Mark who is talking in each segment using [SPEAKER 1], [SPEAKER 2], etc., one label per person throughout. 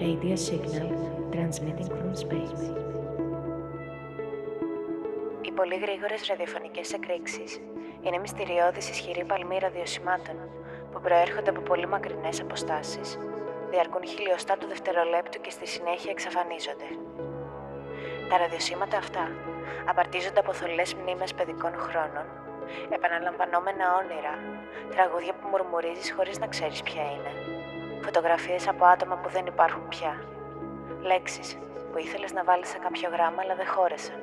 [SPEAKER 1] Radio signal transmitting from space.
[SPEAKER 2] Οι πολύ γρήγορες ραδιοφωνικές εκρήξεις είναι μυστηριώδης ισχυρή παλμή ραδιοσημάτων που προέρχονται από πολύ μακρινές αποστάσεις, διαρκούν χιλιοστά του δευτερολέπτου και στη συνέχεια εξαφανίζονται. Τα ραδιοσύματα αυτά απαρτίζονται από θολές μνήμες παιδικών χρόνων, επαναλαμβανόμενα όνειρα, τραγούδια που μουρμουρίζεις χωρίς να ξέρεις ποια είναι, φωτογραφίες από άτομα που δεν υπάρχουν πια, λέξεις που ήθελες να βάλεις σε κάποιο γράμμα αλλά δεν χώρεσαν.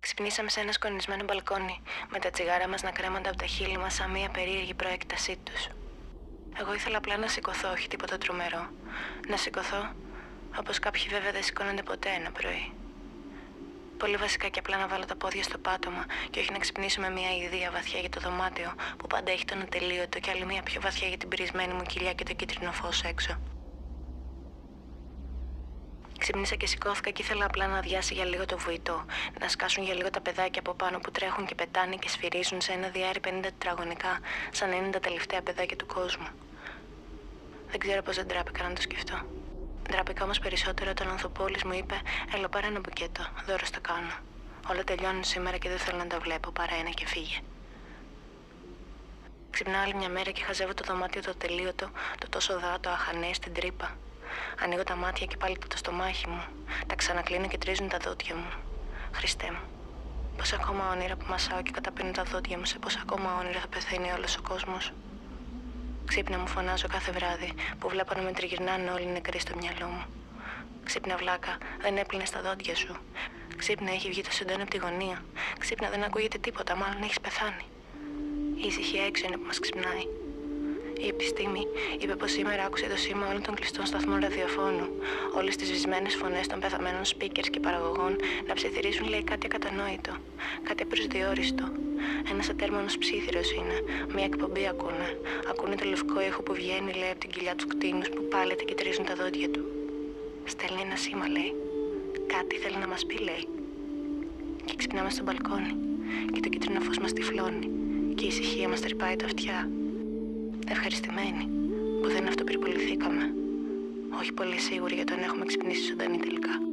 [SPEAKER 2] Ξυπνήσαμε σε ένα σκονισμένο μπαλκόνι, με τα τσιγάρα μας να κρέμονται από τα χείλη μας σαν μια περίεργη προέκτασή τους. Εγώ ήθελα απλά να σηκωθώ, όχι τίποτα τρομερό. Να σηκωθώ, όπως κάποιοι βέβαια δεν σηκώνονται ποτέ ένα πρωί. Πολύ βασικά και απλά να βάλω τα πόδια στο πάτωμα και όχι να ξυπνήσω με μια ιδέα βαθιά για το δωμάτιο που πάντα έχει τον ατελείωτο και άλλη μια πιο βαθιά για την πυρισμένη μου κοιλιά και το κίτρινο φως έξω. Ξύπνησα και σηκώθηκα και ήθελα απλά να αδειάσει για λίγο το βουητό. Να σκάσουν για λίγο τα παιδάκια από πάνω που τρέχουν και πετάνε και σφυρίζουν σε ένα διάρρη 50 τετραγωνικά, σαν να είναι τα τελευταία παιδάκια του κόσμου. Δεν ξέρω πώς δεν τράπηκα να το σκεφτώ. Ντράπηκα όμως περισσότερο όταν ο Ανθοπόλης μου είπε: Έλα, πάρε ένα μπουκέτο, δώρο στο κάνω. Όλα τελειώνουν σήμερα και δεν θέλω να τα βλέπω, παρά ένα και φύγε. Ξυπνάω άλλη μια μέρα και χαζεύω το δωμάτιο το τελείωτο, το τόσο δάτο, αχανέ, στην τρύπα. Ανοίγω τα μάτια και πάλι το στομάχι μου. Τα ξανακλίνω και τρίζουν τα δόντια μου. Χριστέ μου. Πόσα ακόμα όνειρα που μασάω και καταπίνουν τα δόντια μου, σε πόσα ακόμα όνειρα θα πεθαίνει όλος ο κόσμος. Ξύπνα μου φωνάζω κάθε βράδυ που βλέπω να με τριγυρνάνε όλοι νεκροί στο μυαλό μου. Ξύπνα βλάκα, δεν έπλυνε τα δόντια σου. Ξύπνα, έχει βγει το σεντόνι από τη γωνία. Ξύπνα, δεν ακούγεται τίποτα, μάλλον έχεις πεθάνει. Η ησυχία έξω είναι που μας ξυπνάει. Η επιστήμη είπε πως σήμερα άκουσε το σήμα όλων των κλειστών σταθμών ραδιοφώνου. Όλες τις βυσμένε φωνές των πεθαμένων speakers και παραγωγών να ψιθυρίζουν λέει κάτι ακατανόητο. Κάτι απροσδιόριστο. Ένας ατέρμονος ψήθυρος είναι. Μια εκπομπή ακούνε. Ακούνε το λευκό ήχο που βγαίνει λέει από την κοιλιά τους κτίνους που πάλεται και τρίζουν τα δόντια του. Στέλνει ένα σήμα λέει. Κάτι θέλει να μας πει λέει. Και ξυπνάμε στο μπαλκόνι. Και το κίτρινο φως μας τυφλώνει. Και η ησυχία μας τρυπάει τα αυτιά. Ευχαριστημένοι που δεν αυτοπυρποληθήκαμε. Όχι πολύ σίγουροι για το αν έχουμε ξυπνήσει ζωντανή τελικά.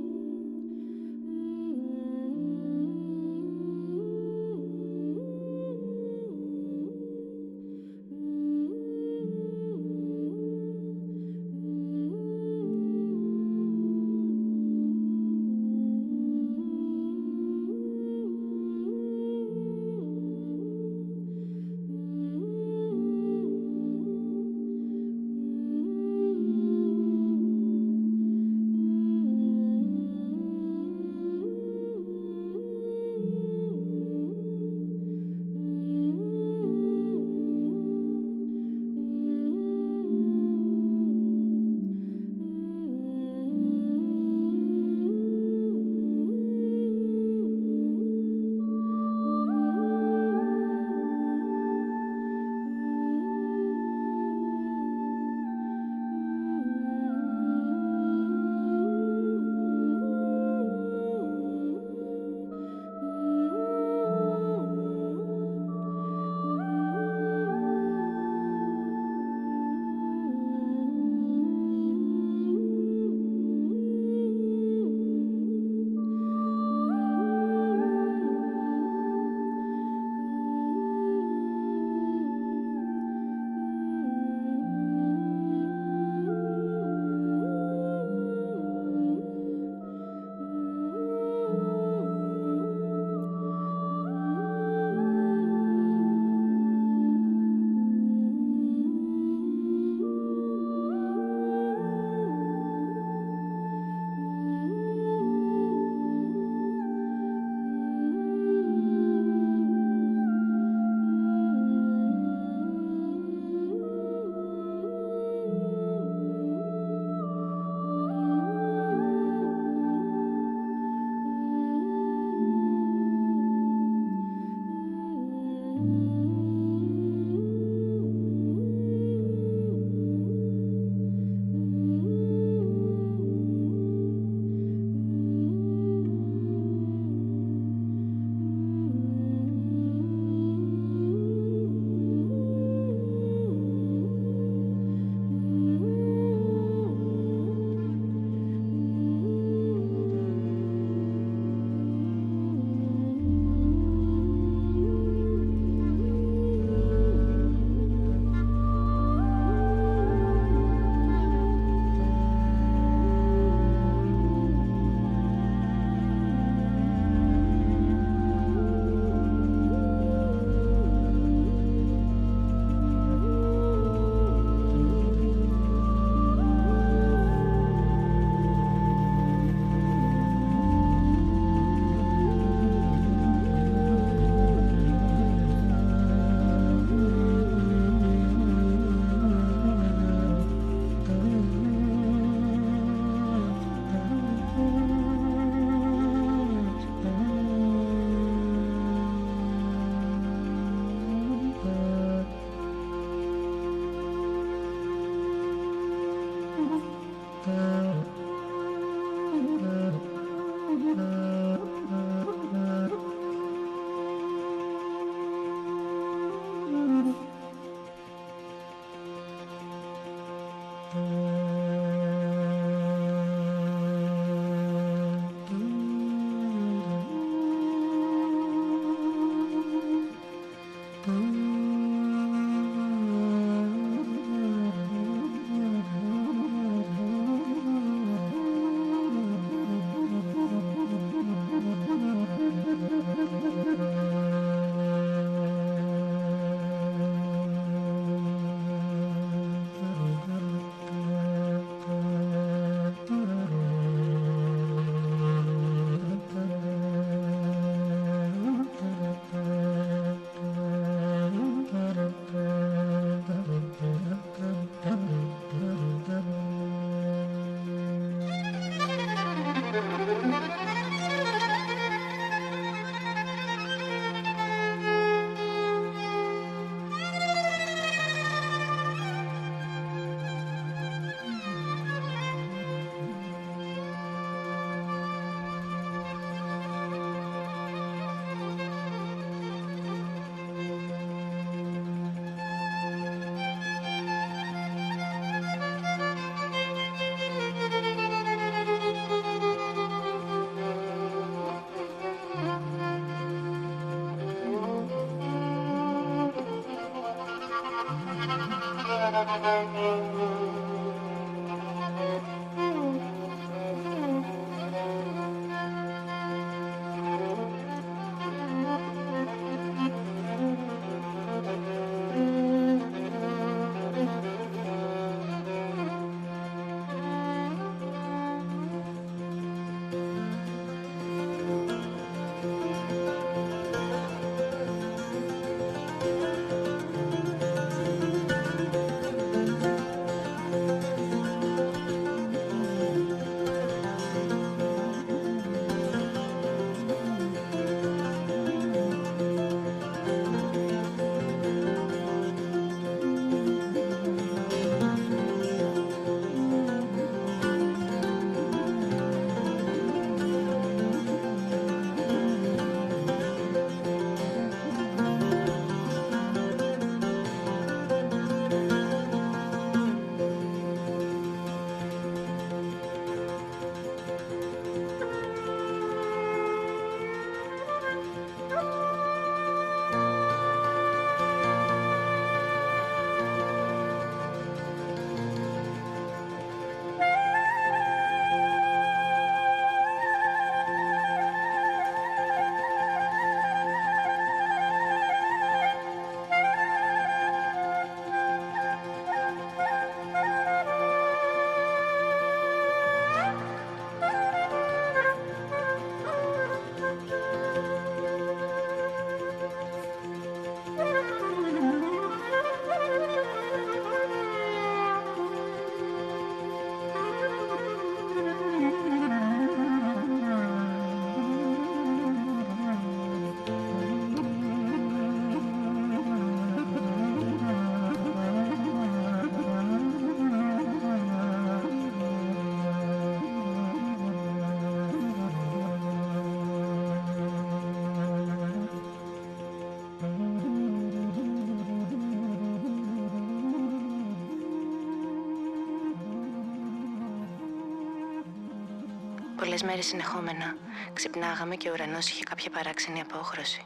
[SPEAKER 2] Πολλές μέρες συνεχόμενα ξυπνάγαμε και ο ουρανός είχε κάποια παράξενη απόχρωση.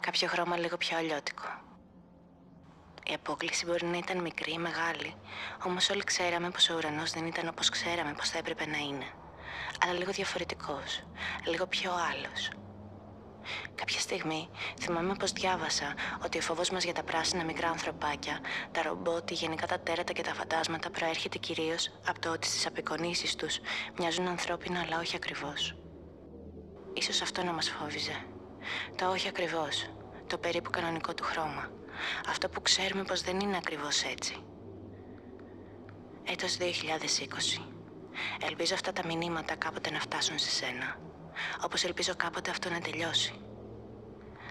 [SPEAKER 2] Κάποιο χρώμα λίγο πιο αλλιώτικο. Η απόκληση μπορεί να ήταν μικρή ή μεγάλη, όμως όλοι ξέραμε πως ο ουρανός δεν ήταν όπως ξέραμε πως θα έπρεπε να είναι. Αλλά λίγο διαφορετικός, λίγο πιο άλλος. Κάποια στιγμή θυμάμαι πως διάβασα ότι ο φόβος μας για τα πράσινα μικρά ανθρωπάκια, τα ρομπότ, γενικά τα τέρατα και τα φαντάσματα προέρχεται κυρίως από το ότι στις απεικονίσεις τους μοιάζουν ανθρώπινα αλλά όχι ακριβώς. Ίσως αυτό να μας φόβιζε. Το όχι ακριβώς, το περίπου κανονικό του χρώμα. Αυτό που ξέρουμε πως δεν είναι ακριβώς έτσι. Έτος 2020. Ελπίζω αυτά τα μηνύματα κάποτε να φτάσουν σε σένα. Όπως ελπίζω κάποτε αυτό να τελειώσει.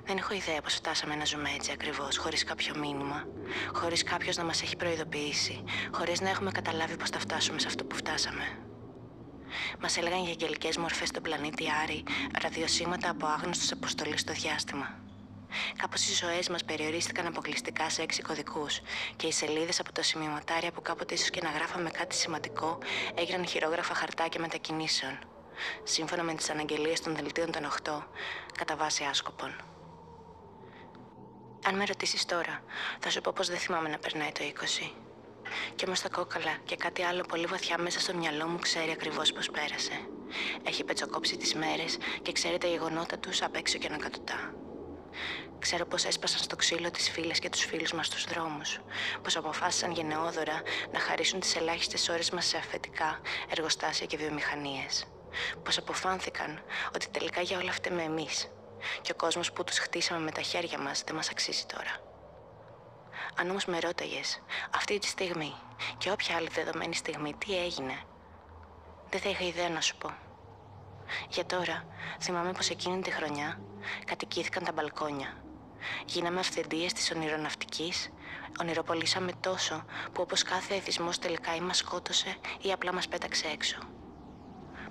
[SPEAKER 2] Δεν έχω ιδέα πώς φτάσαμε να ζούμε έτσι ακριβώς, χωρίς κάποιο μήνυμα, χωρίς κάποιος να μας έχει προειδοποιήσει, χωρίς να έχουμε καταλάβει πώς θα φτάσουμε σε αυτό που φτάσαμε. Μας έλεγαν για αγγελικές μορφές στον πλανήτη Άρη, ραδιοσύματα από άγνωστους αποστολή στο διάστημα. Κάπως οι ζωές μας περιορίστηκαν αποκλειστικά σε έξι κωδικούς και οι σελίδες από τα σημειωματάρια που κάποτε ίσως και να γράφαμε κάτι σημαντικό έγιναν χειρόγραφα χαρτάκια μετακινήσεων. Σύμφωνα με τις αναγγελίες των δελτίων των 8, κατά βάση άσκοπων. Αν με ρωτήσεις τώρα, θα σου πω πως δεν θυμάμαι να περνάει το 20. Κι όμως τα κόκαλα και κάτι άλλο πολύ βαθιά μέσα στο μυαλό μου ξέρει ακριβώς πώ πέρασε. Έχει πετσοκόψει τις μέρες και ξέρει τα γεγονότα τους απ' έξω και ανακατοτά. Ξέρω πως έσπασαν στο ξύλο τις φίλες και τους φίλους μας στους δρόμους. Πως αποφάσισαν γενναιόδωρα να χαρίσουν τις ελάχιστες ώρες μας σε αφεντικά, εργοστάσια και βιομηχανίες. Πως αποφάνθηκαν ότι τελικά για όλα αυτά με εμείς. Και ο κόσμος που τους χτίσαμε με τα χέρια μας δεν μας αξίζει τώρα. Αν όμως με ρώταγες, αυτή τη στιγμή και όποια άλλη δεδομένη στιγμή τι έγινε, δεν θα είχα ιδέα να σου πω. Για τώρα, θυμάμαι πως εκείνη τη χρονιά κατοικήθηκαν τα μπαλκόνια. Γίναμε αυθεντίες της ονειροναυτικής, ονειροπολίσαμε τόσο που όπως κάθε εθισμός τελικά ή μας σκότωσε ή απλά μας πέταξε έξω.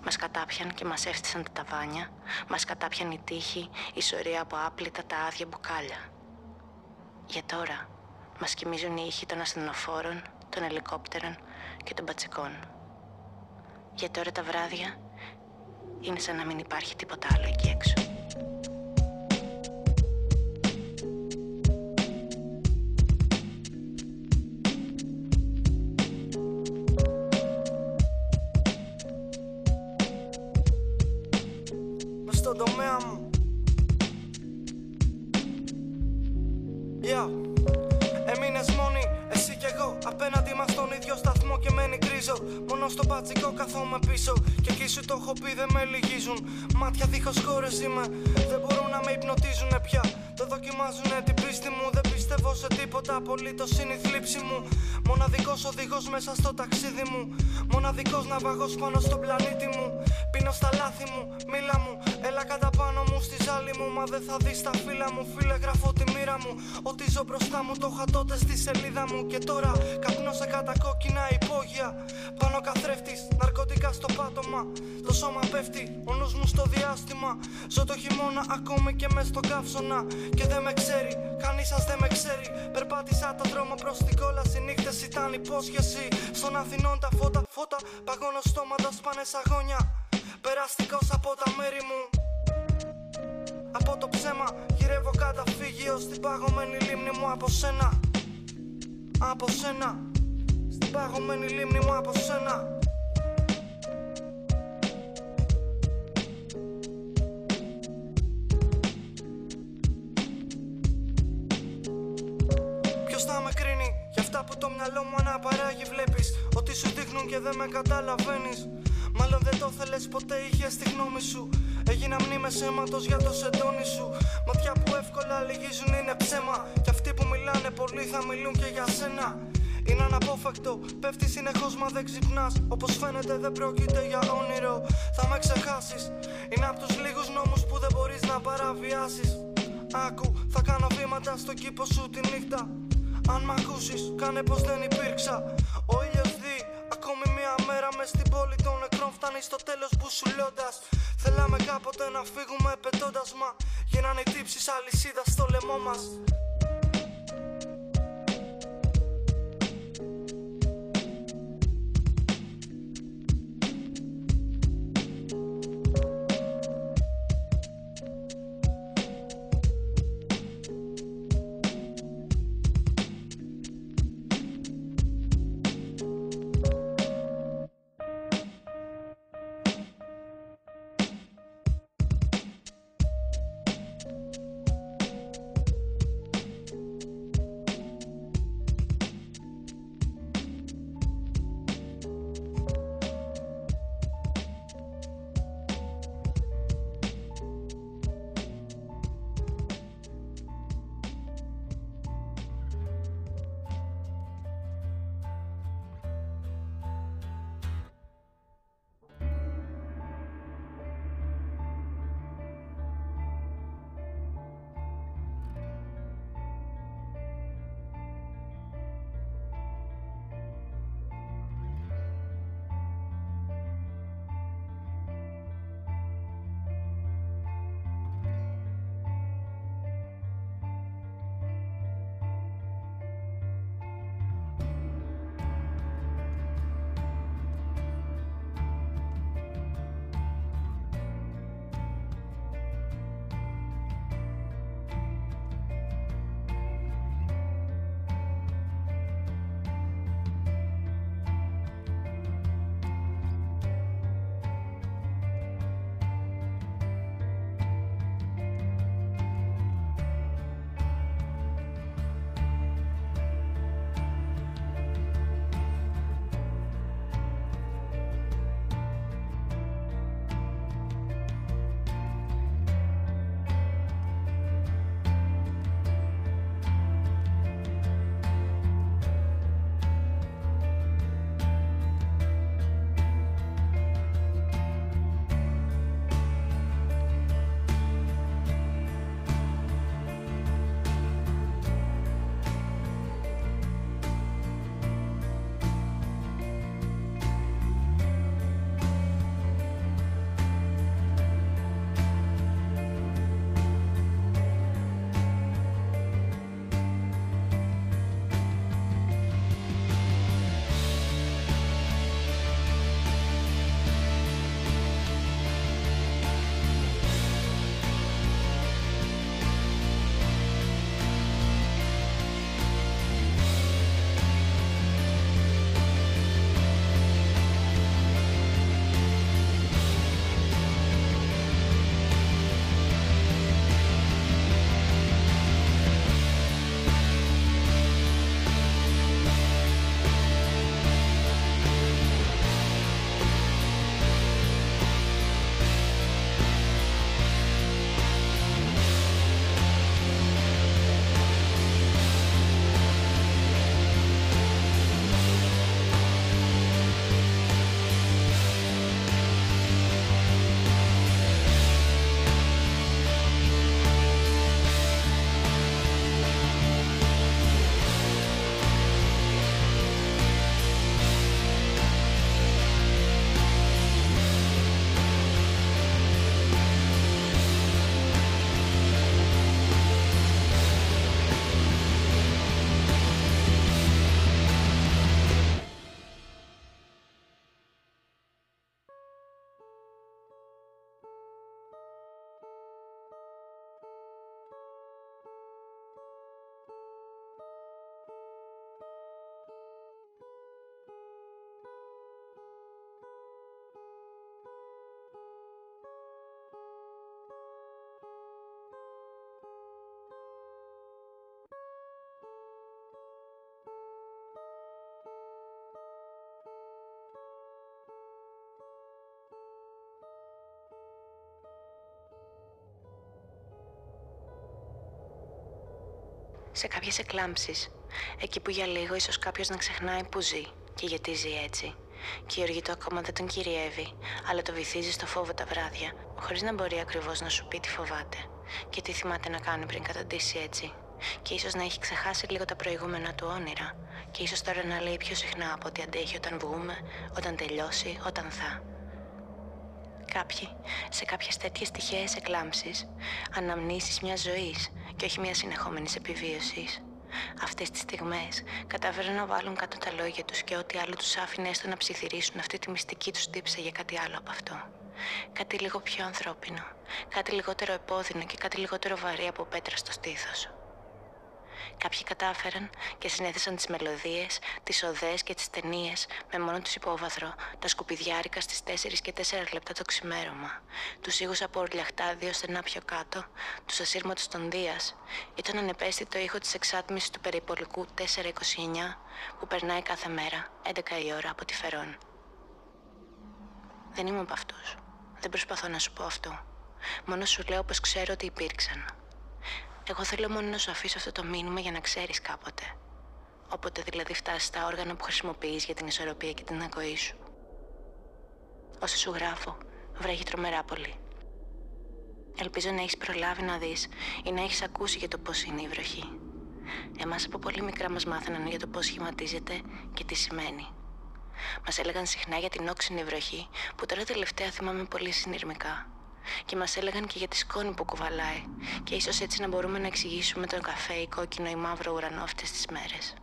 [SPEAKER 2] Μας κατάπιαν και μας έφτισαν τα ταβάνια, μας κατάπιαν η τύχη, η σωρία από άπλυτα τα άδεια μπουκάλια. Για τώρα, μας κοιμίζουν οι ήχοι των ασθενοφόρων, των ελικόπτερων και των πατσικών. Για τώρα τα βράδια είναι σαν να μην υπάρχει τίποτα άλλο εκεί έξω.
[SPEAKER 3] Μόνο στο πατσικό καθόμαι πίσω Και εκεί σου το έχω πει δεν με λυγίζουν. Μάτια δίχως χώρες είμαι Δεν μπορούν να με υπνοτίζουνε πια. Το δοκιμάζουνε την πίστη μου Δεν πιστεύω σε τίποτα. Απολύτως είναι η θλίψη μου. Μοναδικός οδηγός μέσα στο ταξίδι μου. Μοναδικός ναυαγός πάνω στον πλανήτη μου. Πίνω στα λάθη μου, μίλα μου Έλα κατά πάνω μου στη ζάλη μου Μα δεν θα δεις τα φύλλα μου. Φίλε γράφω τη μοίρα μου. Ό,τι ζω μπροστά μου το είχα τότε στη σελίδα μου. Και τώρα καπνώ σε κατακόκκινα υπόγεια. Πάνω καθρέφτης, ναρκωτικά στο πάτωμα. Το σώμα πέφτει, ο νους μου στο διάστημα. Ζω το χειμώνα ακόμη και μες στο καύσωνα. Και δεν με ξέρει, κανείς σας δεν με ξέρει. Περπάτησα το δρόμο προς την κόλαση Νύχτες ήταν υπόσχεση. Στον Αθηνών τα φώτα, φώτα Παγώνω στόματα, σπάνε σαγόνια Περαστικός από τα μέρη μου. Από το ψέμα γυρεύω καταφύγιο στην παγωμένη λίμνη μου από σένα. Από σένα. Στην παγωμένη λίμνη μου από σένα. Ποιος θα με κρίνει για αυτά που το μυαλό μου αναπαράγει βλέπεις; Ότι σου δείχνουν και δεν με καταλαβαίνεις Μάλλον δεν το θέλες ποτέ είχες τη γνώμη σου Έγινα μνήμες αίματος για το σεντόνι σου Ματιά που εύκολα λυγίζουν είναι ψέμα Κι αυτοί που μιλάνε πολύ θα μιλούν και για σένα είναι αναπόφευκτο, πέφτει συνεχώς μα δεν ξυπνάς. Όπως φαίνεται δεν πρόκειται για όνειρο. Θα με ξεχάσεις. Είναι από τους λίγους νόμους που δεν μπορείς να παραβιάσεις. Άκου, θα κάνω βήματα στο κήπο σου τη νύχτα. Αν μ' ακούσεις, κάνε πως δεν υπήρξα. Ο ήλιος δει, ακόμη μία μέρα μες στην πόλη των νεκρών φτάνει στο τέλος που σου λιώντα. Θέλαμε κάποτε να φύγουμε πετώντας, μα γίνανε οι τύψει αλυσίδα στο λαιμό μας.
[SPEAKER 2] Σε κάποιες εκλάμψεις, εκεί που για λίγο ίσως κάποιος να ξεχνάει που ζει και γιατί ζει έτσι. Και η οργή του ακόμα δεν τον κυριεύει, αλλά το βυθίζει στο φόβο τα βράδια, χωρίς να μπορεί ακριβώς να σου πει τι φοβάται και τι θυμάται να κάνει πριν καταντήσει έτσι. Και ίσως να έχει ξεχάσει λίγο τα προηγούμενα του όνειρα και ίσως τώρα να λέει πιο συχνά από ό,τι αντέχει όταν βγούμε, όταν τελειώσει, όταν θα. Κάποιοι, σε κάποιες τέτοιες τυχαίες εκλάμψεις, αναμνήσεις μιας ζωής και όχι μια συνεχόμενης επιβίωσης. Αυτές τις στιγμές καταφέρουν να βάλουν κάτω τα λόγια τους και ό,τι άλλο τους άφηνε έστω να ψιθυρίσουν αυτή τη μυστική τους τύψα για κάτι άλλο από αυτό. Κάτι λίγο πιο ανθρώπινο, κάτι λιγότερο επώδυνο και κάτι λιγότερο βαρύ από πέτρα στο στήθος. Κάποιοι κατάφεραν και συνέθεσαν τις μελωδίες, τις οδές και τις ταινίες με μόνο τους υπόβαθρο, τα σκουπιδιάρικα στις 4 και 4 λεπτά το ξημέρωμα, τους ήχους από ορλιαχτά δύο στενά πιο κάτω, τους ασύρματους των Δίας ή τον ανεπαίσθητο ήχο της εξάτμισης του περιπολικού 429 που περνάει κάθε μέρα, 11 η ώρα από τη Φερόν. Δεν είμαι από αυτούς. Δεν προσπαθώ να σου πω αυτό. Μόνο σου λέω πως ξέρω ότι υπήρξαν. Εγώ θέλω μόνο να σου αφήσω αυτό το μήνυμα για να ξέρεις κάποτε. Όποτε δηλαδή φτάσεις στα όργανα που χρησιμοποιείς για την ισορροπία και την ακοή σου. Όσο σου γράφω, βρέχει τρομερά πολύ. Ελπίζω να έχεις προλάβει να δεις ή να έχεις ακούσει για το πώς είναι η βροχή. Εμάς από πολύ μικρά μας μάθαιναν για το πώς σχηματίζεται και τι σημαίνει. Μας έλεγαν συχνά για την όξινη βροχή, που τώρα τελευταία θυμάμαι πολύ συνειρμικά και μας έλεγαν και για τη σκόνη που κουβαλάει και ίσως έτσι να μπορούμε να εξηγήσουμε τον καφέ ή κόκκινο ή μαύρο ουρανό αυτές τις μέρες.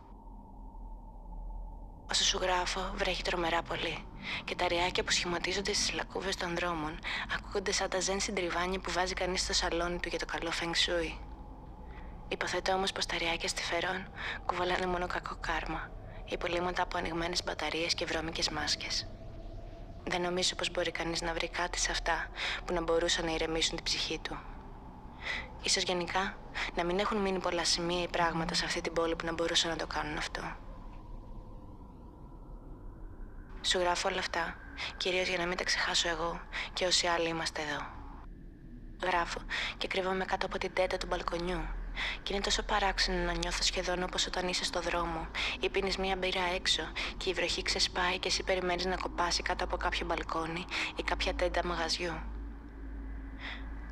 [SPEAKER 2] Όσο σου γράφω, βρέχει τρομερά πολύ και τα ριάκια που σχηματίζονται στις λακκούβες των δρόμων ακούγονται σαν τα ζέν συντριβάνια που βάζει κανείς στο σαλόνι του για το καλό φεγγσούι. Υποθέτω όμως πως τα ριάκια στη Φερόν κουβαλάνε μόνο κακό κάρμα, υπολείμματα από ανοιγμένες μπαταρίες και βρώμικες μάσκες. Δεν νομίζω πως μπορεί κανείς να βρει κάτι σε αυτά που να μπορούσαν να ηρεμήσουν την ψυχή του. Ίσως γενικά να μην έχουν μείνει πολλά σημεία ή πράγματα σε αυτή την πόλη που να μπορούσαν να το κάνουν αυτό. Σου γράφω όλα αυτά, κυρίως για να μην τα ξεχάσω εγώ και όσοι άλλοι είμαστε εδώ. Γράφω και κρύβομαι κάτω από την τέντα του μπαλκονιού και είναι τόσο παράξενο να νιώθω σχεδόν όπως όταν είσαι στο δρόμο ή πίνεις μία μπύρα έξω και η βροχή ξεσπάει και εσύ περιμένεις να κοπάσει κάτω από κάποιο μπαλκόνι ή κάποια τέντα μαγαζιού.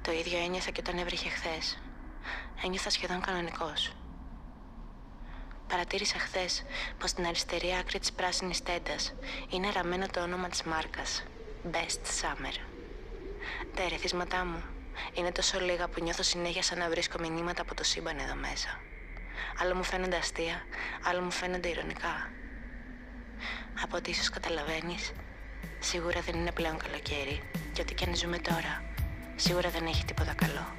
[SPEAKER 2] Το ίδιο ένιωθα και όταν έβρεχε χθες. Ένιωθα σχεδόν κανονικός. Παρατήρησα χθες πως στην αριστερή άκρη της πράσινης τέντας είναι ραμμένο το όνομα της μάρκας Best Summer. Τα ερεθίσματά μου είναι τόσο λίγα που νιώθω συνέχεια σαν να βρίσκω μηνύματα από το σύμπαν εδώ μέσα. Άλλο μου φαίνονται αστεία, άλλο μου φαίνονται ηρωνικά. Από ό,τι ίσως καταλαβαίνεις, σίγουρα δεν είναι πλέον καλοκαίρι και ό,τι και αν ζούμε τώρα, σίγουρα δεν έχει τίποτα καλό.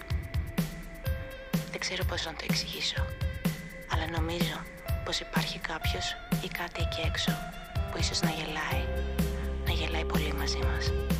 [SPEAKER 2] Δεν ξέρω πώς να το εξηγήσω, αλλά νομίζω πως υπάρχει κάποιος ή κάτι εκεί έξω που ίσως να γελάει, να γελάει πολύ μαζί μας.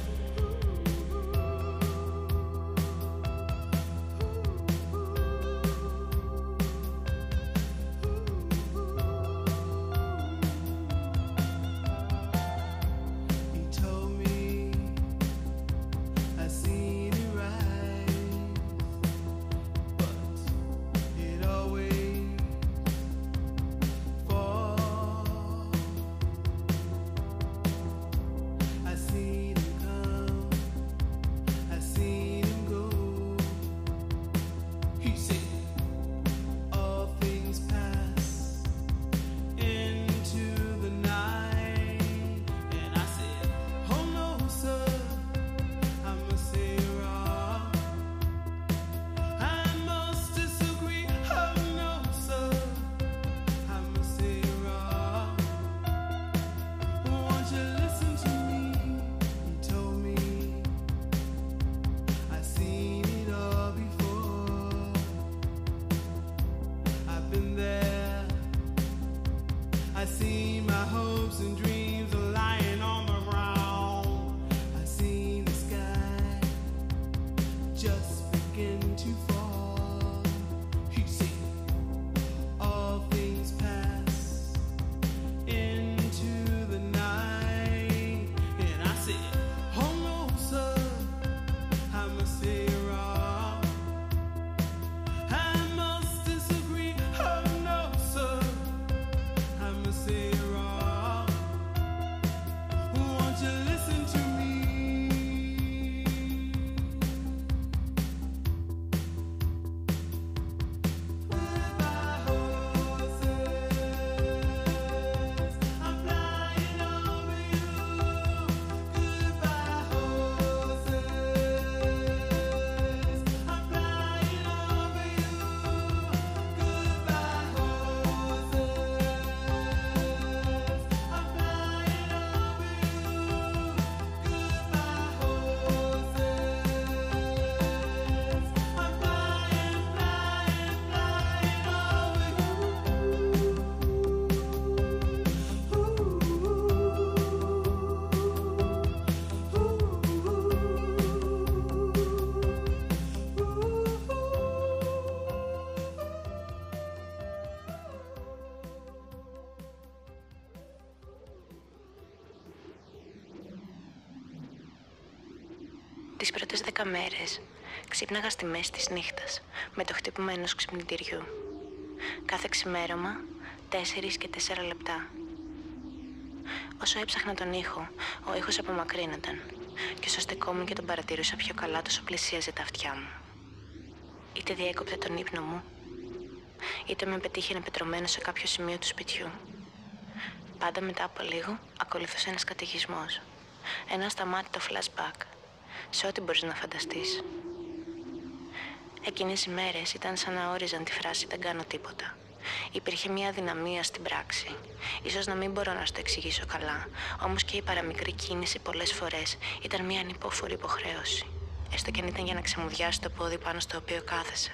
[SPEAKER 2] Δέκα μέρες ξύπναγα στη μέση της νύχτας με το χτύπημα ενός ξυπνητηριού. Κάθε ξημέρωμα, τέσσερις και τέσσερα λεπτά. Όσο έψαχνα τον ήχο, ο ήχος απομακρύνονταν και όσο στεκόμουν και τον παρατηρούσα πιο καλά τόσο πλησίαζε τα αυτιά μου. Είτε διέκοπτε τον ύπνο μου, είτε με πετύχαινε πετρωμένο σε κάποιο σημείο του σπιτιού. Πάντα μετά από λίγο ακολουθούσε ένας καταιγισμός. Ένα σταμάτητο flashback σε ό,τι μπορείς να φανταστείς. Εκείνες οι μέρες ήταν σαν να όριζαν τη φράση «Δεν κάνω τίποτα». Υπήρχε μια δυναμία στην πράξη. Ίσως να μην μπορώ να σου το εξηγήσω καλά, όμως και η παραμικρή κίνηση πολλές φορές ήταν μια ανυπόφορη υποχρέωση. Έστω και αν ήταν για να ξεμουδιάσει το πόδι πάνω στο οποίο κάθεσε.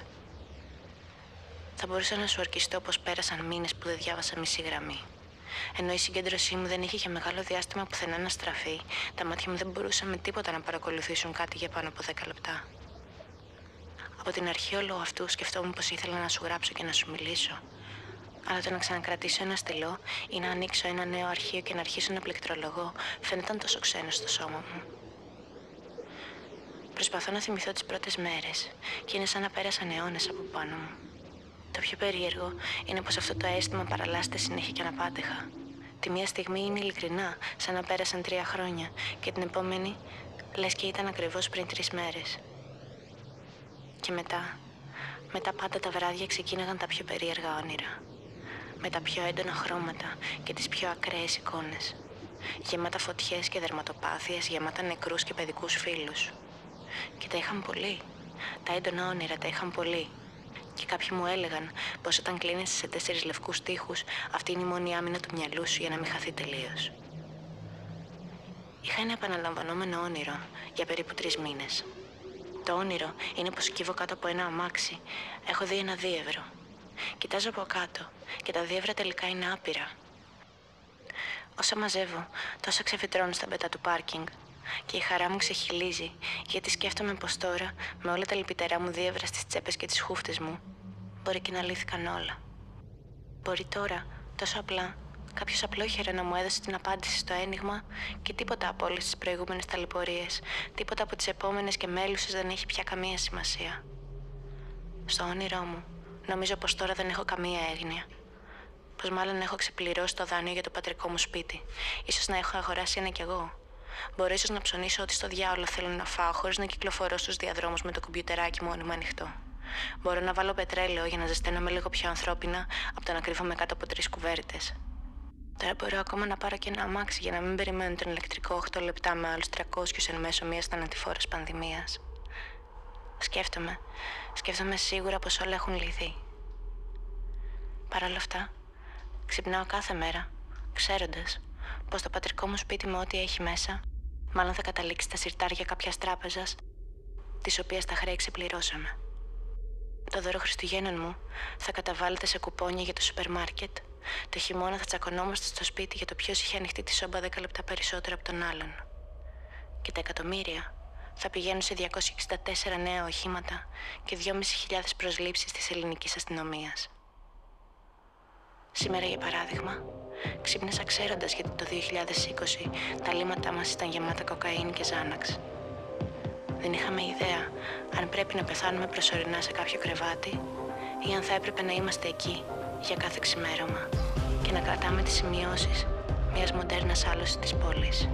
[SPEAKER 2] Θα μπορούσα να σου ορκιστώ πως πέρασαν μήνες που δεν διάβασα μισή γραμμή. Ενώ η συγκέντρωσή μου δεν είχε για μεγάλο διάστημα πουθενά να στραφεί, τα μάτια μου δεν μπορούσαν με τίποτα να παρακολουθήσουν κάτι για πάνω από 10 λεπτά. Από την αρχή όλο αυτού σκεφτόμουν πως ήθελα να σου γράψω και να σου μιλήσω. Αλλά το να ξανακρατήσω ένα στυλό ή να ανοίξω ένα νέο αρχείο και να αρχίσω να πληκτρολογώ φαίνονταν τόσο ξένο στο σώμα μου. Προσπαθώ να θυμηθώ τις πρώτες μέρες και είναι σαν να πέρασαν αιώνες από πάνω μου. Το πιο περίεργο είναι πως αυτό το αίσθημα παραλλάσσεται συνέχεια και αναπάντεχα. Τη μία στιγμή είναι ειλικρινά, σαν να πέρασαν τρία χρόνια, και την επόμενη λες και ήταν ακριβώς πριν τρεις μέρες. Και μετά, μετά πάντα τα βράδια ξεκίναγαν τα πιο περίεργα όνειρα. Με τα πιο έντονα χρώματα και τις πιο ακραίες εικόνες. Γεμάτα φωτιές και δερματοπάθειες, γεμάτα νεκρούς και παιδικούς φίλους. Και τα είχαν πολύ. Τα έντονα όνειρα τα είχαν πολύ. Και κάποιοι μου έλεγαν πως όταν κλείνει σε τέσσερις λευκούς τείχους, αυτή είναι η μόνη άμυνα του μυαλού σου για να μην χαθεί τελείως. Είχα ένα επαναλαμβανόμενο όνειρο για περίπου τρεις μήνες. Το όνειρο είναι πως κύβω κάτω από ένα αμάξι. Έχω δει ένα δίευρο. Κοιτάζω από κάτω και τα δίευρα τελικά είναι άπειρα. Όσα μαζεύω, τόσα ξεφυτρώνω στα πέτα του πάρκινγκ. Και η χαρά μου ξεχυλίζει, γιατί σκέφτομαι πως τώρα, με όλα τα λυπητερά μου δίευρα στις τσέπες και τις χούφτες μου, μπορεί και να λύθηκαν όλα. Μπορεί τώρα, τόσο απλά, κάποιος απλόχερα να μου έδωσε την απάντηση στο ένιγμα και τίποτα από όλες τις προηγούμενες ταλαιπωρίες, τίποτα από τις επόμενες και μέλουσες δεν έχει πια καμία σημασία. Στο όνειρό μου, νομίζω πως τώρα δεν έχω καμία έγνοια. Πως μάλλον έχω ξεπληρώσει το δάνειο για το πατρικό μου σπίτι. σω να έχω αγοράσει ένα κι εγώ. Μπορώ ίσω να ψωνίσω ό,τι στο διάολο θέλω να φάω χωρίς να κυκλοφορώ στους διαδρόμους με το κομπιουτεράκι μου ανοιχτό. Μπορώ να βάλω πετρέλαιο για να ζεσταίνομαι λίγο πιο ανθρώπινα από το να κρύβομαι κάτω από τρεις κουβέρτε. Τώρα μπορώ ακόμα να πάρω και ένα αμάξι για να μην περιμένω τον ηλεκτρικό 8 λεπτά με άλλους 300 εν μέσω μιας θανατηφόρας πανδημίας. Σκέφτομαι. Σκέφτομαι σίγουρα πως όλα έχουν λυθεί. Παρ' όλα αυτά, ξυπνάω κάθε μέρα, ξέροντας πως το πατρικό μου σπίτι με ό,τι έχει μέσα, μάλλον θα καταλήξει στα συρτάρια κάποιας τράπεζας, της οποίας τα χρέη ξεπληρώσαμε. Το δώρο Χριστουγέννων μου θα καταβάλλεται σε κουπόνια για το σούπερ μάρκετ. Το χειμώνα θα τσακωνόμαστε στο σπίτι για το ποιος είχε ανοιχτεί τη σόμπα 10 λεπτά περισσότερο από τον άλλον. Και τα εκατομμύρια θα πηγαίνουν σε 264 νέα οχήματα και 2.500 προσλήψεις της ελληνικής αστυνομίας. Σήμερα, για παράδειγμα, ξύπνησα ξέροντας γιατί το 2020 τα λίματά μας ήταν γεμάτα κοκαίνη και ζάναξ. Δεν είχαμε ιδέα αν πρέπει να πεθάνουμε προσωρινά σε κάποιο κρεβάτι ή αν θα έπρεπε να είμαστε εκεί για κάθε ξημέρωμα και να κρατάμε τις σημειώσεις μιας μοντέρνας άλωσης της πόλης.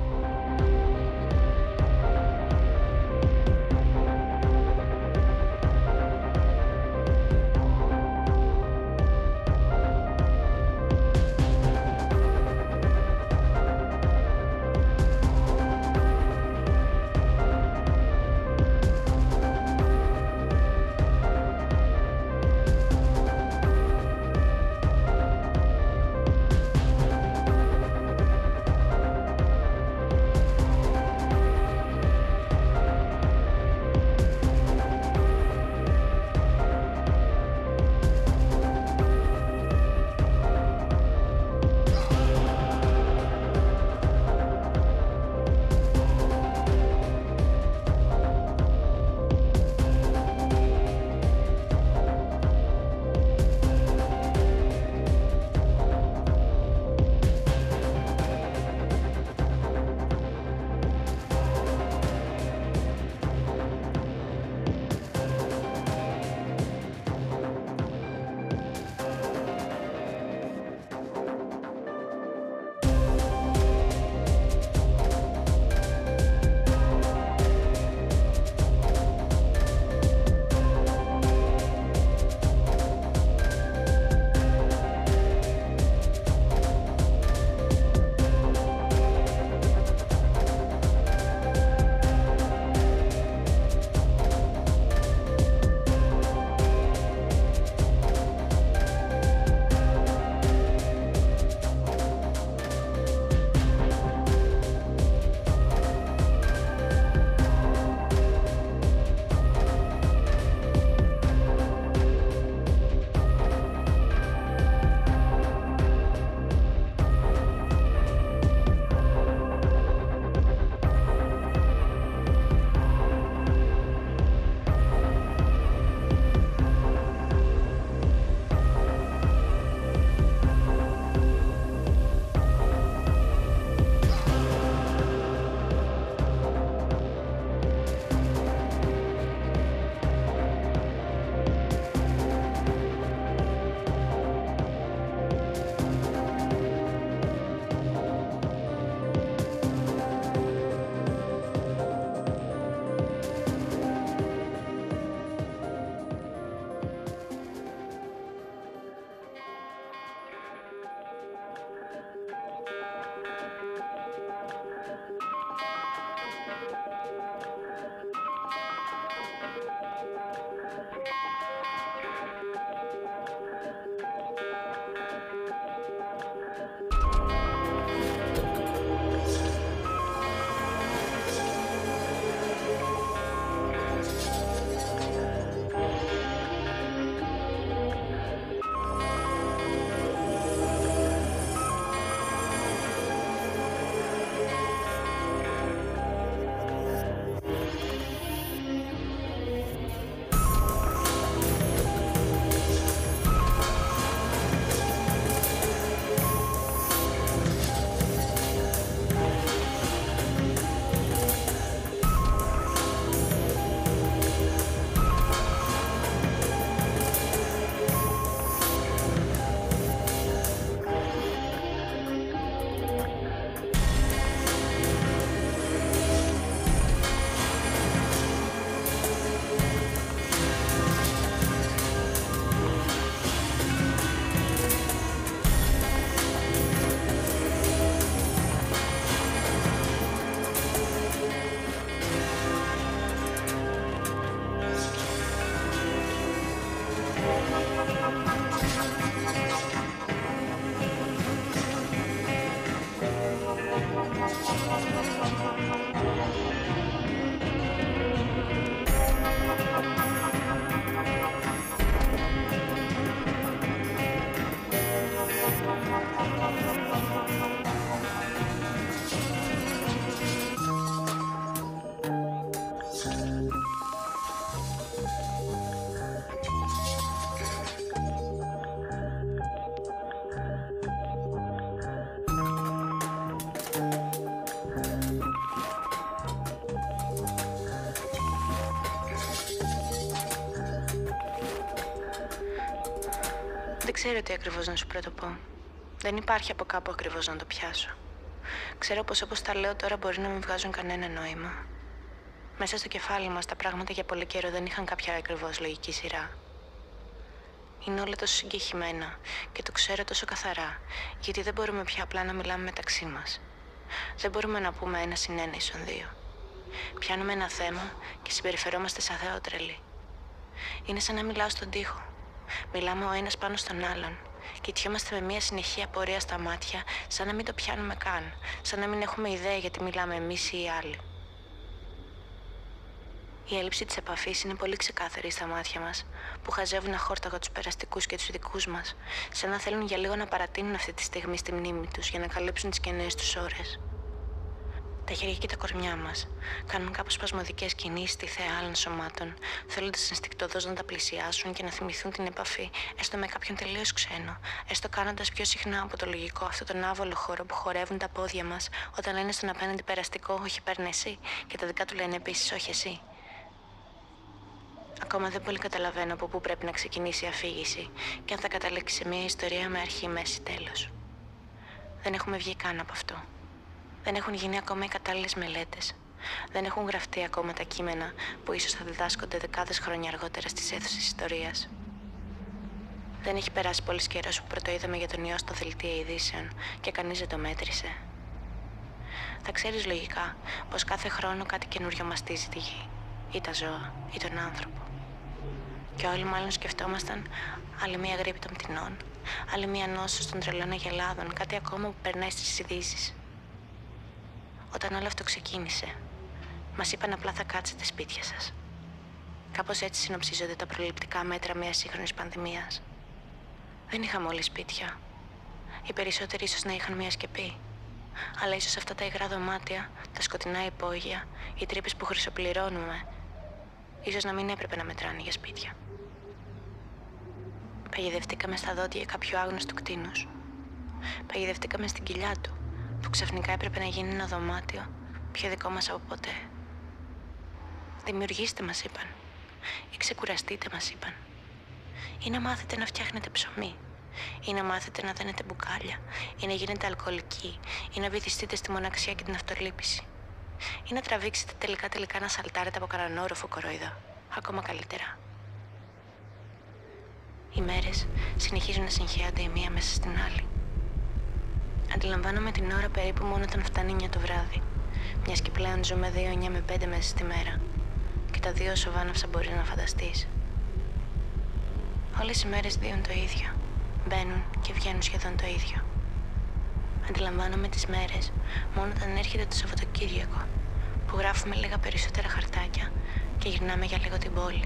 [SPEAKER 2] Ξέρω τι ακριβώς να σου πρωτοπώ. Δεν υπάρχει από κάπου ακριβώς να το πιάσω. Ξέρω πως όπως τα λέω τώρα μπορεί να μην βγάζουν κανένα νόημα. Μέσα στο κεφάλι μας τα πράγματα για πολύ καιρό δεν είχαν κάποια ακριβώς λογική σειρά. Είναι όλα τόσο συγκεχημένα και το ξέρω τόσο καθαρά, γιατί δεν μπορούμε πια απλά να μιλάμε μεταξύ μας. Δεν μπορούμε να πούμε ένα συν ένα ίσον δύο. Πιάνουμε ένα θέμα και συμπεριφερόμαστε σαν θεότρελοι. Είναι σαν να μιλάω στον τοίχο. Μιλάμε ο ένας πάνω στον άλλον. Κοιτιόμαστε με μια συνεχή απορία στα μάτια, σαν να μην το πιάνουμε καν, σαν να μην έχουμε ιδέα γιατί μιλάμε εμείς ή οι άλλοι. Η έλλειψη της επαφής είναι πολύ ξεκάθαρη στα μάτια μας, που χαζεύουν αχόρταγα τους περαστικούς και τους δικούς μας, σαν να θέλουν για λίγο να παρατείνουν αυτή τη στιγμή στη μνήμη τους για να καλύψουν τις κενές τους ώρες. Τα χέρια και τα κορμιά μας κάνουν κάπως σπασμωδικές κινήσεις στη θέα άλλων σωμάτων, θέλοντα ενστικτοδός να τα πλησιάσουν και να θυμηθούν την επαφή, έστω με κάποιον τελείως ξένο, έστω κάνοντας πιο συχνά από το λογικό αυτό τον άβολο χώρο που χορεύουν τα πόδια μας όταν λένε στον απέναντι περαστικό Όχι, παίρνει εσύ, και τα δικά του λένε επίσης Όχι, εσύ. Ακόμα δεν πολύ καταλαβαίνω από πού πρέπει να ξεκινήσει η αφήγηση και αν θα καταλήξει σε μια ιστορία με αρχή, μέση, τέλος. Δεν έχουμε βγει καν από αυτό. Δεν έχουν γίνει ακόμα οι κατάλληλες μελέτες. Δεν έχουν γραφτεί ακόμα τα κείμενα που ίσως θα διδάσκονται δεκάδες χρόνια αργότερα στις αίθουσες ιστορίας. Δεν έχει περάσει πολύ καιρός που πρωτοείδαμε για τον ιό στο δελτίο ειδήσεων και κανείς δεν το μέτρησε. Θα ξέρεις λογικά πως κάθε χρόνο κάτι καινούριο μαστίζει τη γη, ή τα ζώα, ή τον άνθρωπο. Και όλοι μάλλον σκεφτόμασταν άλλη μια γρήπη των πτηνών, άλλη μια νόσο των τρελών αγελάδων, κάτι ακόμα που περνάει στις ειδήσεις. Όταν όλο αυτό ξεκίνησε, μας είπαν απλά θα κάτσετε σπίτια σας. Κάπως έτσι συνοψίζονται τα προληπτικά μέτρα μιας σύγχρονης πανδημίας. Δεν είχαμε όλοι σπίτια. Οι περισσότεροι ίσως να είχαν μια σκεπή. Αλλά ίσως αυτά τα υγρά δωμάτια, τα σκοτεινά υπόγεια, οι τρύπες που χρυσοπληρώνουμε, ίσως να μην έπρεπε να μετράνε για σπίτια. Παγιδευτήκαμε στα δόντια κάποιου άγνωστου κτίνους. Παγιδευτήκαμε στην κοιλιά του, που ξαφνικά έπρεπε να γίνει ένα δωμάτιο πιο δικό μας από ποτέ. Δημιουργήστε μας είπαν. Ή ξεκουραστείτε μας είπαν. Ή να μάθετε να φτιάχνετε ψωμί. Ή να μάθετε να δένετε μπουκάλια. Ή να γίνετε αλκοολικοί. Ή να βυθιστείτε στη μοναξιά και την αυτολύπηση. Ή να τραβήξετε τελικά τελικά να σαλτάρετε από κανέναν όροφο κοροϊδό. Ακόμα καλύτερα. Οι μέρες συνεχίζουν να συγχέονται η μία μέσα στην άλλη. Αντιλαμβάνομαι την ώρα περίπου μόνο όταν φτάνει 9 το βράδυ. Μιας και πλέον ζούμε 2-9 με 5 μέσα στη μέρα. Και τα δύο όσο βάναυσα μπορεί να φανταστείς. Όλες οι μέρες δίουν το ίδιο. Μπαίνουν και βγαίνουν σχεδόν το ίδιο. Αντιλαμβάνομαι τις μέρες μόνο όταν έρχεται το Σαββατοκύριακο, που γράφουμε λίγα περισσότερα χαρτάκια και γυρνάμε για λίγο την πόλη.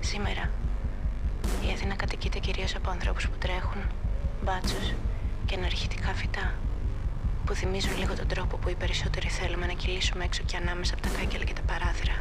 [SPEAKER 2] Σήμερα η Αθήνα κατοικείται κυρίως από ανθρώπους που τρέχουν, μπάτσους και εναρχητικά φυτά που θυμίζουν λίγο τον τρόπο που οι περισσότεροι θέλουμε να κυλήσουμε έξω και ανάμεσα από τα κάγκελα και τα παράθυρα.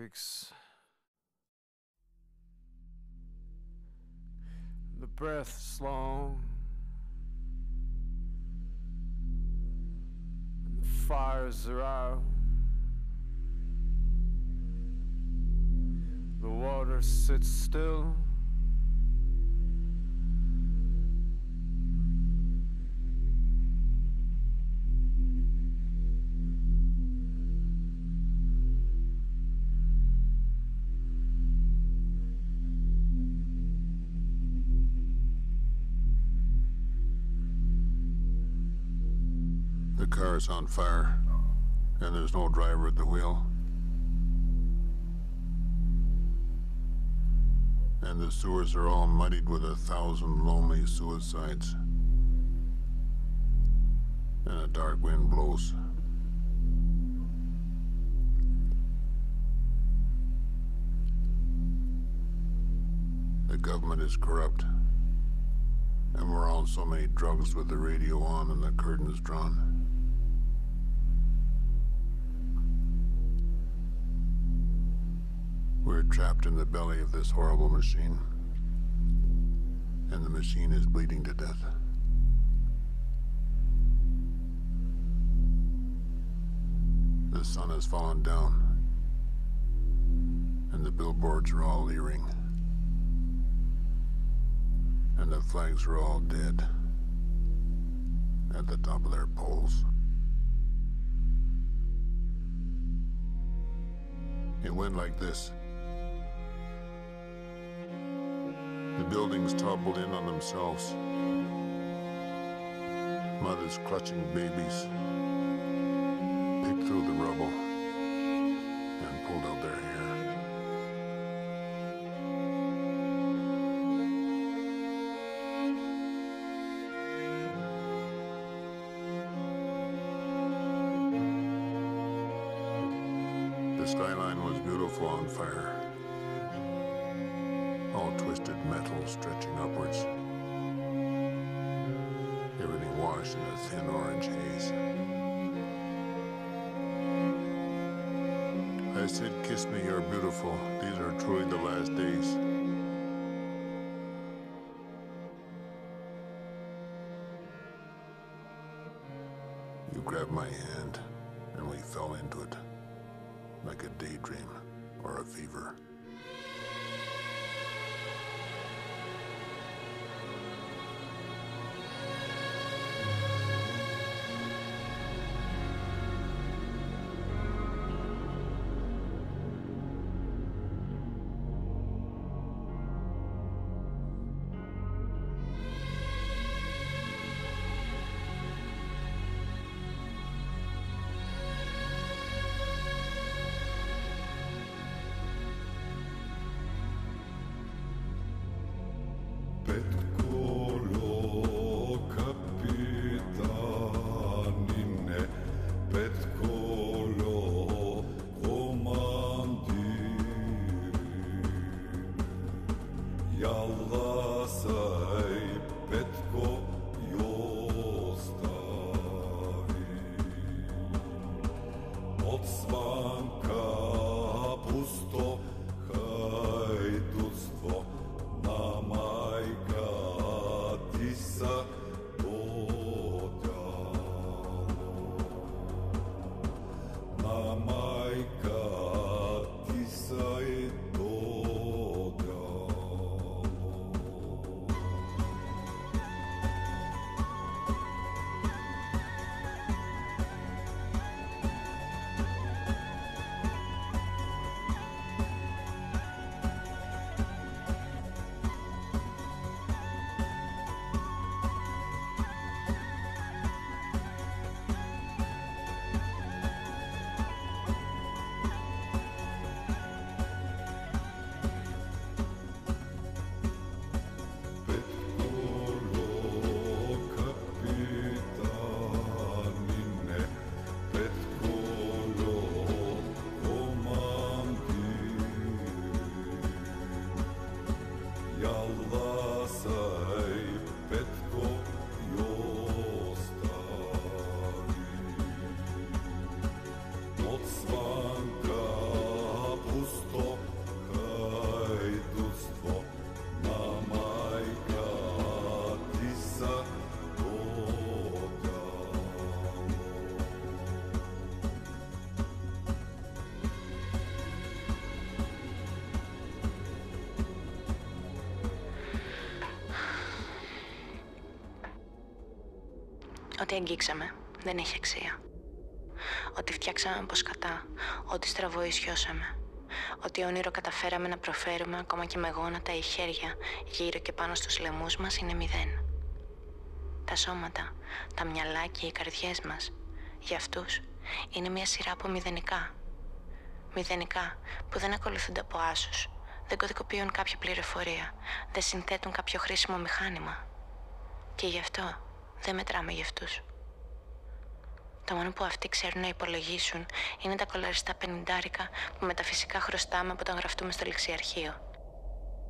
[SPEAKER 4] Matrix. The breath's long. And the fires are out. The water sits still.
[SPEAKER 5] Car's on fire, and there's no driver at the wheel. And the sewers are all muddied with a thousand lonely suicides. And a dark wind blows. The government is corrupt. And we're on so many drugs with the radio on and the curtains drawn. We're trapped in the belly of this horrible machine. And the machine is bleeding to death. The sun has fallen down. And the billboards are all leering. And the flags are all dead. At the top of their poles. It went like this. The buildings toppled in on themselves. Mothers clutching babies picked through the rubble and pulled out their hair. The skyline was beautiful on fire in a thin orange haze. I said, kiss me, you're beautiful. These are truly the last days. You grabbed my hand, and we fell into it, like a daydream or a fever.
[SPEAKER 2] Ό,τι αγγίξαμε δεν έχει αξία. Ό,τι φτιάξαμε από σκατά, ό,τι στραβό ισιώσαμε. Ό,τι όνειρο καταφέραμε να προφέρουμε ακόμα και με γόνατα ή χέρια γύρω και πάνω στους λαιμούς μας είναι μηδέν. Τα σώματα, τα μυαλά και οι καρδιές μας, για αυτούς, είναι μια σειρά από μηδενικά. Μηδενικά που δεν ακολουθούνται από άσους, δεν κωδικοποιούν κάποια πληροφορία, δεν συνθέτουν κάποιο χρήσιμο μηχάνημα. Και γι' αυτό δεν μετράμε για αυτούς. Το μόνο που αυτοί ξέρουν να υπολογίσουν είναι τα κολαριστά πενιντάρικα που μεταφυσικά χρωστάμε από όταν γραφτούμε στο ληξιαρχείο.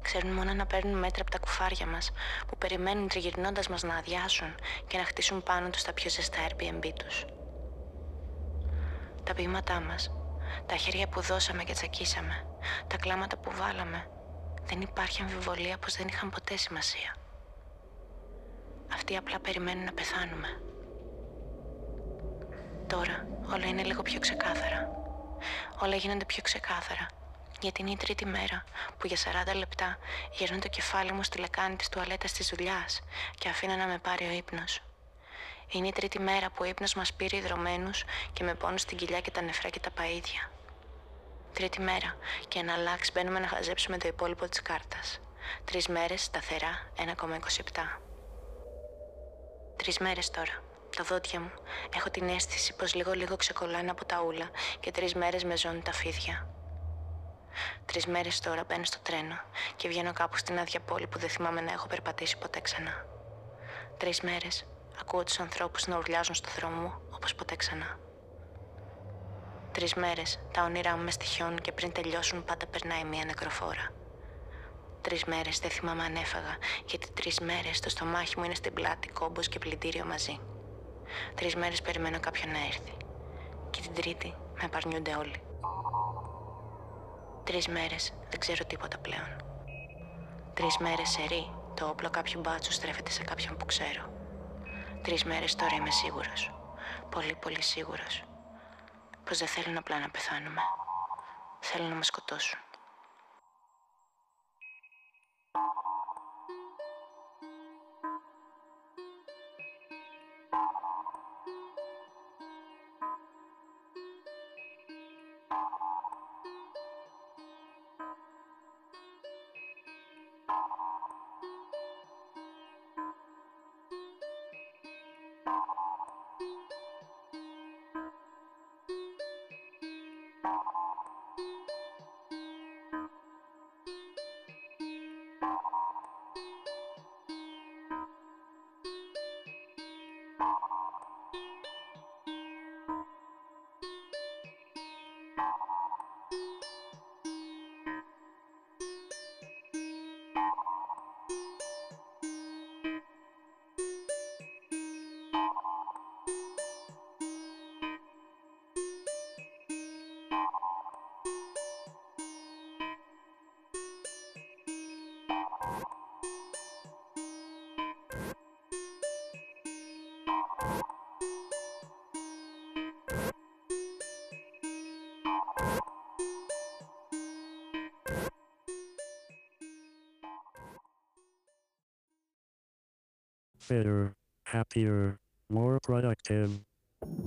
[SPEAKER 2] Ξέρουν μόνο να παίρνουν μέτρα από τα κουφάρια μας που περιμένουν τριγυρνώντας μας να αδειάσουν και να χτίσουν πάνω τους τα πιο ζεστά Airbnb τους. Τα ποίηματά μας, τα χέρια που δώσαμε και τσακίσαμε, τα κλάματα που βάλαμε, δεν υπάρχει αμφιβολία πως δεν είχαν ποτέ σημασία. Αυτοί απλά περιμένουν να πεθάνουμε. Τώρα όλα είναι λίγο πιο ξεκάθαρα. Όλα γίνονται πιο ξεκάθαρα. Γιατί είναι η τρίτη μέρα που για 40 λεπτά γυρνούν το κεφάλι μου στη λεκάνη της τουαλέτας της δουλειάς και αφήνω να με πάρει ο ύπνος. Είναι η τρίτη μέρα που ο ύπνος μας πήρε ιδρωμένους και με πόνους στην κοιλιά και τα νεφρά και τα παΐδια. Τρίτη μέρα και ένα λάξ μπαίνουμε να χαζέψουμε το υπόλοιπο της κάρτας. Τρεις μέρες σταθερά 1,27. Τρεις μέρες τώρα τα δόντια μου. Έχω την αίσθηση πως λίγο λίγο ξεκολλάνε από τα ούλα και τρεις μέρες με ζώνουν τα φίδια. Τρεις μέρες τώρα μπαίνω στο τρένο και βγαίνω κάπου στην άδεια πόλη που δεν θυμάμαι να έχω περπατήσει ποτέ ξανά. Τρεις μέρες ακούω τους ανθρώπους να ουρλιάζουν στο δρόμο μου όπως ποτέ ξανά. Τρεις μέρες τα όνειρά μου με στοιχιών και πριν τελειώσουν πάντα περνάει μια νεκροφόρα. Τρεις μέρες δεν θυμάμαι αν έφαγα, γιατί τρεις μέρες το στομάχι μου είναι στην πλάτη, κόμπος και πλυντήριο μαζί. Τρεις μέρες περιμένω κάποιον να έρθει. Και την τρίτη με παρνιούνται όλοι. Τρεις μέρες δεν ξέρω τίποτα πλέον. Τρεις μέρες σε ρί, το όπλο κάποιου μπάτσου στρέφεται σε κάποιον που ξέρω. Τρεις μέρες τώρα είμαι σίγουρος. Πολύ πολύ σίγουρος. Πως δεν θέλουν απλά να πεθάνουμε. Θέλουν να με σκοτώσουν.
[SPEAKER 6] you fitter, happier, more productive,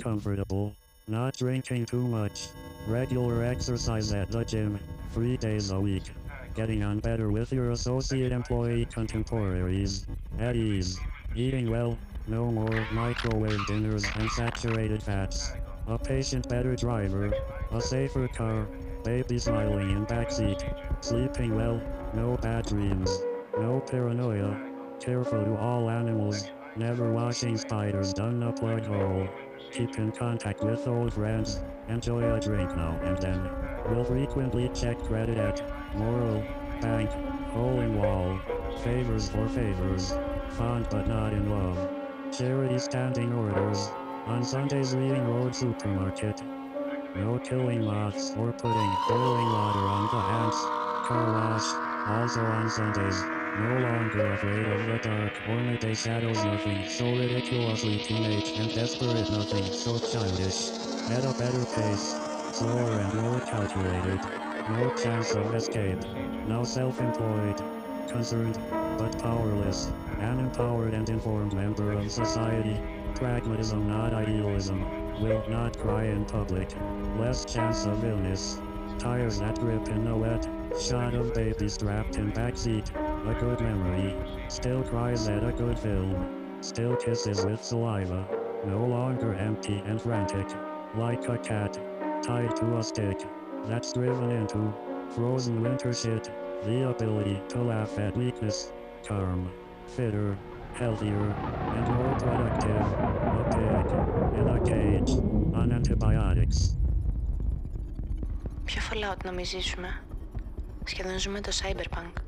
[SPEAKER 6] comfortable, not drinking too much, regular exercise at the gym, three days a week, getting on better with your associate employee contemporaries, at ease, eating well, no more microwave dinners and saturated fats, a patient better driver, a safer car, baby smiling in backseat, sleeping well, no bad dreams, no paranoia, careful to all animals, never watching spiders down a plug hole. Keep in contact with old friends, enjoy a drink now and then. Will frequently check credit at Moral, Bank, Hole in Wall, Favors for Favors, Fond but not in love. Charity standing orders, on Sundays reading Road Supermarket. No killing moths or putting boiling water on the ants. Car wash, also on Sundays. No longer afraid of the dark or midday shadows nothing so ridiculously teenage and desperate nothing so childish. At a better face, slower and more calculated. No chance of escape. Now self-employed, concerned, but powerless, an empowered and informed member of society, Pragmatism, not idealism. Will not cry in public. Less chance of illness. Tires that grip in the wet. Shot of baby strapped in backseat. A good memory. Still cries at a good film. Still kisses with saliva. No longer empty and frantic. Like a cat. Tied to a stick. That's driven into. Frozen winter shit. The ability to laugh at weakness. Calm. Fitter. Healthier. And more productive. A pig. In a cage. On antibiotics.
[SPEAKER 2] Ποιο Fallout νομίζεις ζήσουμε. Σχεδόν ζούμε το Cyberpunk.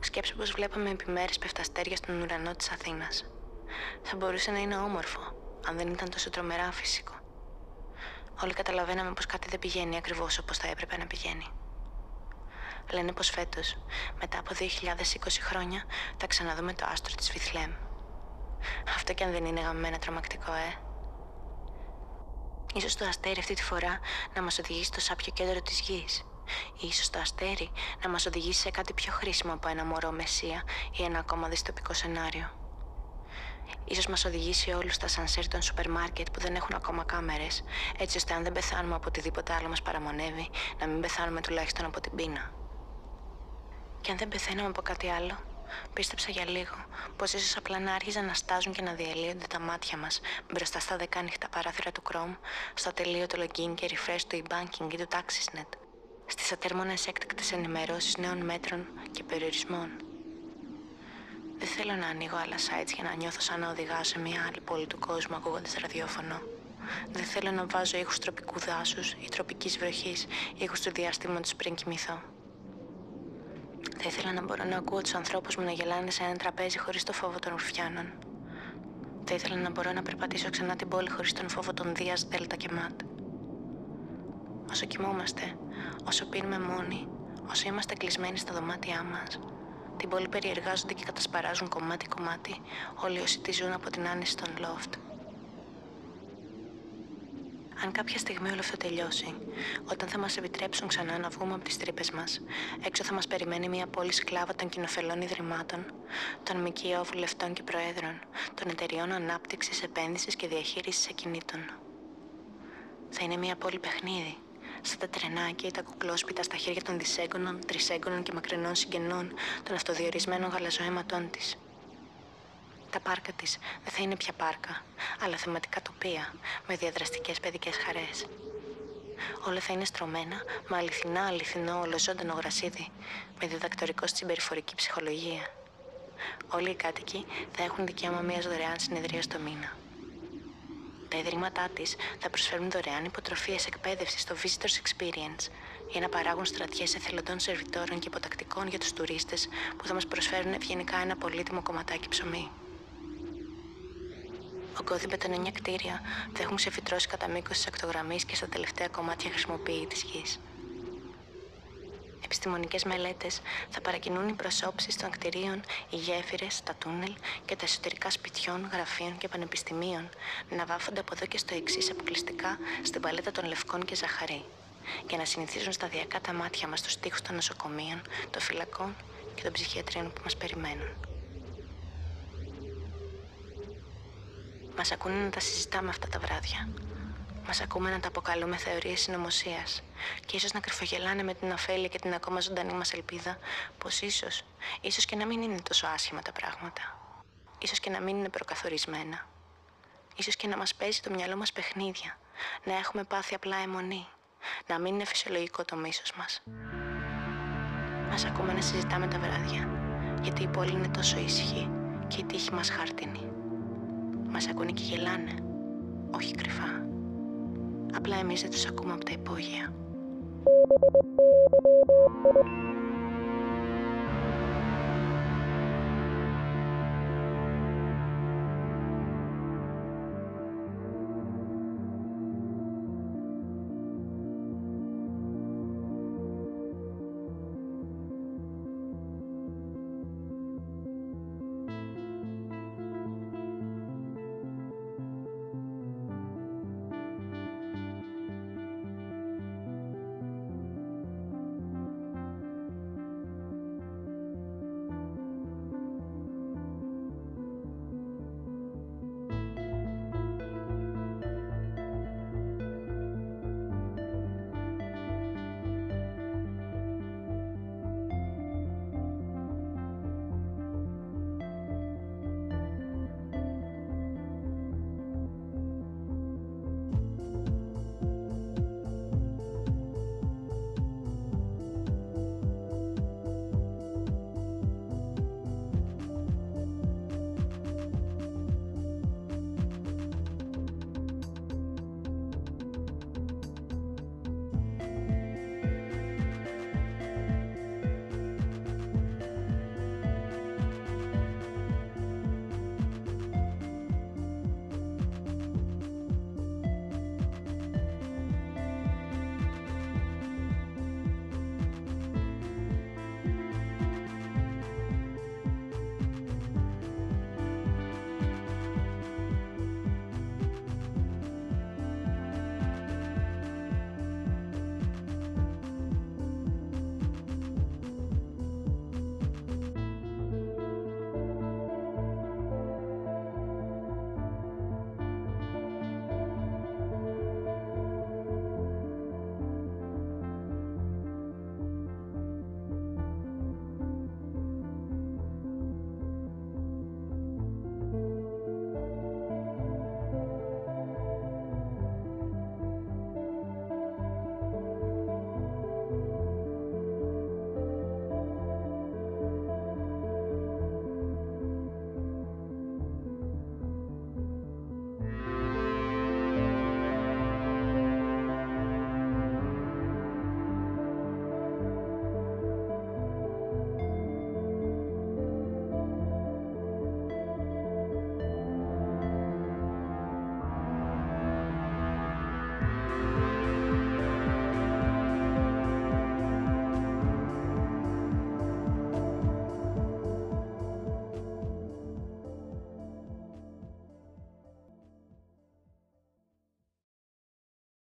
[SPEAKER 2] Σκέψου πως βλέπαμε επιμέρες πεφταστέρια στον ουρανό της Αθήνας. Θα μπορούσε να είναι όμορφο, αν δεν ήταν τόσο τρομερά φυσικό. Όλοι καταλαβαίναμε πως κάτι δεν πηγαίνει ακριβώς όπως θα έπρεπε να πηγαίνει. Λένε πως φέτος, μετά από 2020 χρόνια, θα ξαναδούμε το άστρο της Βιθλέμ. Αυτό κι αν δεν είναι γαμμένα τρομακτικό, ε. Ίσως το αστέρι αυτή τη φορά να μας οδηγήσει στο σάπιο κέντρο της γης. Ή ίσως το αστέρι να μας οδηγήσει σε κάτι πιο χρήσιμο από ένα μωρό μεσία ή ένα ακόμα δυστοπικό σενάριο. Ίσως μας οδηγήσει όλους στα σανσέρ των σούπερ μάρκετ που δεν έχουν ακόμα κάμερες, έτσι ώστε αν δεν πεθάνουμε από οτιδήποτε άλλο μας παραμονεύει, να μην πεθάνουμε τουλάχιστον από την πείνα. Και αν δεν πεθαίναμε από κάτι άλλο, πίστεψα για λίγο πως ίσως απλά να άρχιζαν να στάζουν και να διαλύονται τα μάτια μας μπροστά στα δέκα ανοιχτά παράθυρα του Chrome, στο ατελείωτο login και refresh του e-banking ή του TaxisNet, στις ατέρμονες έκτακτες ενημερώσεις νέων μέτρων και περιορισμών. Δεν θέλω να ανοίγω άλλα sites για να νιώθω σαν να οδηγάω σε μια άλλη πόλη του κόσμου ακούγοντας ραδιόφωνο. Δεν θέλω να βάζω ήχους τροπικού δάσους ή τροπικής βροχής, ήχους του διαστήματο πριν κοιμηθώ. Θα ήθελα να μπορώ να ακούω τους ανθρώπους μου να γελάνε σε ένα τραπέζι χωρίς το φόβο των ρουφιάνων. Θα ήθελα να μπορώ να περπατήσω ξανά την πόλη χωρίς τον φόβο των Δίας, Δέλτα και Ματ. Όσο κοιμόμαστε, όσο πίνουμε μόνοι, όσο είμαστε κλεισμένοι στα δωμάτια μας, την πόλη περιεργάζονται και κατασπαράζουν κομμάτι-κομμάτι όλοι όσοι τη ζουν από την άνεση των loft. Αν κάποια στιγμή όλο αυτό τελειώσει, όταν θα μας επιτρέψουν ξανά να βγούμε από τις τρύπες μας, έξω θα μας περιμένει μια πόλη σκλάβα των κοινοφελών ιδρυμάτων, των ΜΚΟ βουλευτών και προέδρων, των εταιριών ανάπτυξης, επένδυσης και διαχείρισης ακινήτων. Θα είναι μια πόλη παιχνίδι, σαν τα τρενάκια ή τα κουκλόσπιτα στα χέρια των δυσέγγωνων, τρισέγγωνων και μακρινών συγγενών των αυτοδιορισμένων γαλαζοαίματών της. Τα πάρκα της δεν θα είναι πια πάρκα, αλλά θεματικά τοπία, με διαδραστικές παιδικές χαρές. Όλα θα είναι στρωμένα με αληθινά αληθινό ολοζώντανο γρασίδι, με διδακτορικό στην περιφορική ψυχολογία. Όλοι οι κάτοικοι θα έχουν δικαίωμα μιας δωρεάν συνεδρίας το μήνα. Τα ιδρύματά της θα προσφέρουν δωρεάν υποτροφίες εκπαίδευσης στο Visitors Experience για να παράγουν στρατιές εθελοντών σερβιτόρων και υποτακτικών για τους τουρίστες που θα μας προσφέρουν ευγενικά ένα πολύτιμο κομματάκι ψωμί. Ογκώδη μπετονένια κτίρια θα έχουν ξεφυτρώσει κατά μήκος της ακτογραμμής και στα τελευταία κομμάτια χρησιμοποιητή γης. Επιστημονικές μελέτες θα παρακινούν οι προσώψεις των κτηρίων, οι γέφυρες, τα τούνελ και τα εσωτερικά σπιτιών, γραφείων και πανεπιστημίων να βάφονται από εδώ και στο εξής αποκλειστικά στην παλέτα των λευκών και ζαχαρή για να συνηθίζουν σταδιακά τα μάτια μας στους τοίχους των νοσοκομείων, των φυλακών και των ψυχιατρίων που μας περιμένουν. Μας ακούνε να τα συζητάμε αυτά τα βράδια. Μας ακούμε να τα αποκαλούμε θεωρίες συνωμοσίας και ίσως να κρυφογελάνε με την ωφέλεια και την ακόμα ζωντανή μας ελπίδα πως ίσως, ίσως και να μην είναι τόσο άσχημα τα πράγματα. Ίσως και να μην είναι προκαθορισμένα. Ίσως και να μας παίζει το μυαλό μας παιχνίδια. Να έχουμε πάθει απλά αιμονή. Να μην είναι φυσιολογικό το μίσος μας. Μας ακούμε να συζητάμε τα βράδια. Γιατί η πόλη είναι τόσο ήσυχη και η τύχη μας χάρτινη. Μας ακούνε και γελάνε. Όχι κρυφά. Απλά εμείς δεν τους ακούμε από τα υπόγεια.